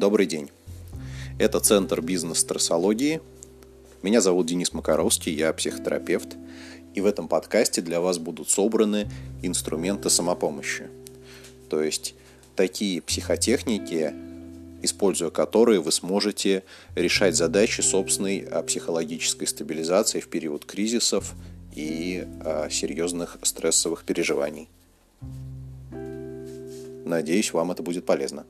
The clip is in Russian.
Добрый день. Это Центр бизнес-трассологии. Меня зовут Денис Макаровский, я психотерапевт. И в этом подкасте для вас будут собраны инструменты самопомощи. То есть такие психотехники, используя которые вы сможете решать задачи собственной а, психологической стабилизации в период кризисов и а, серьезных стрессовых переживаний. Надеюсь, вам это будет полезно.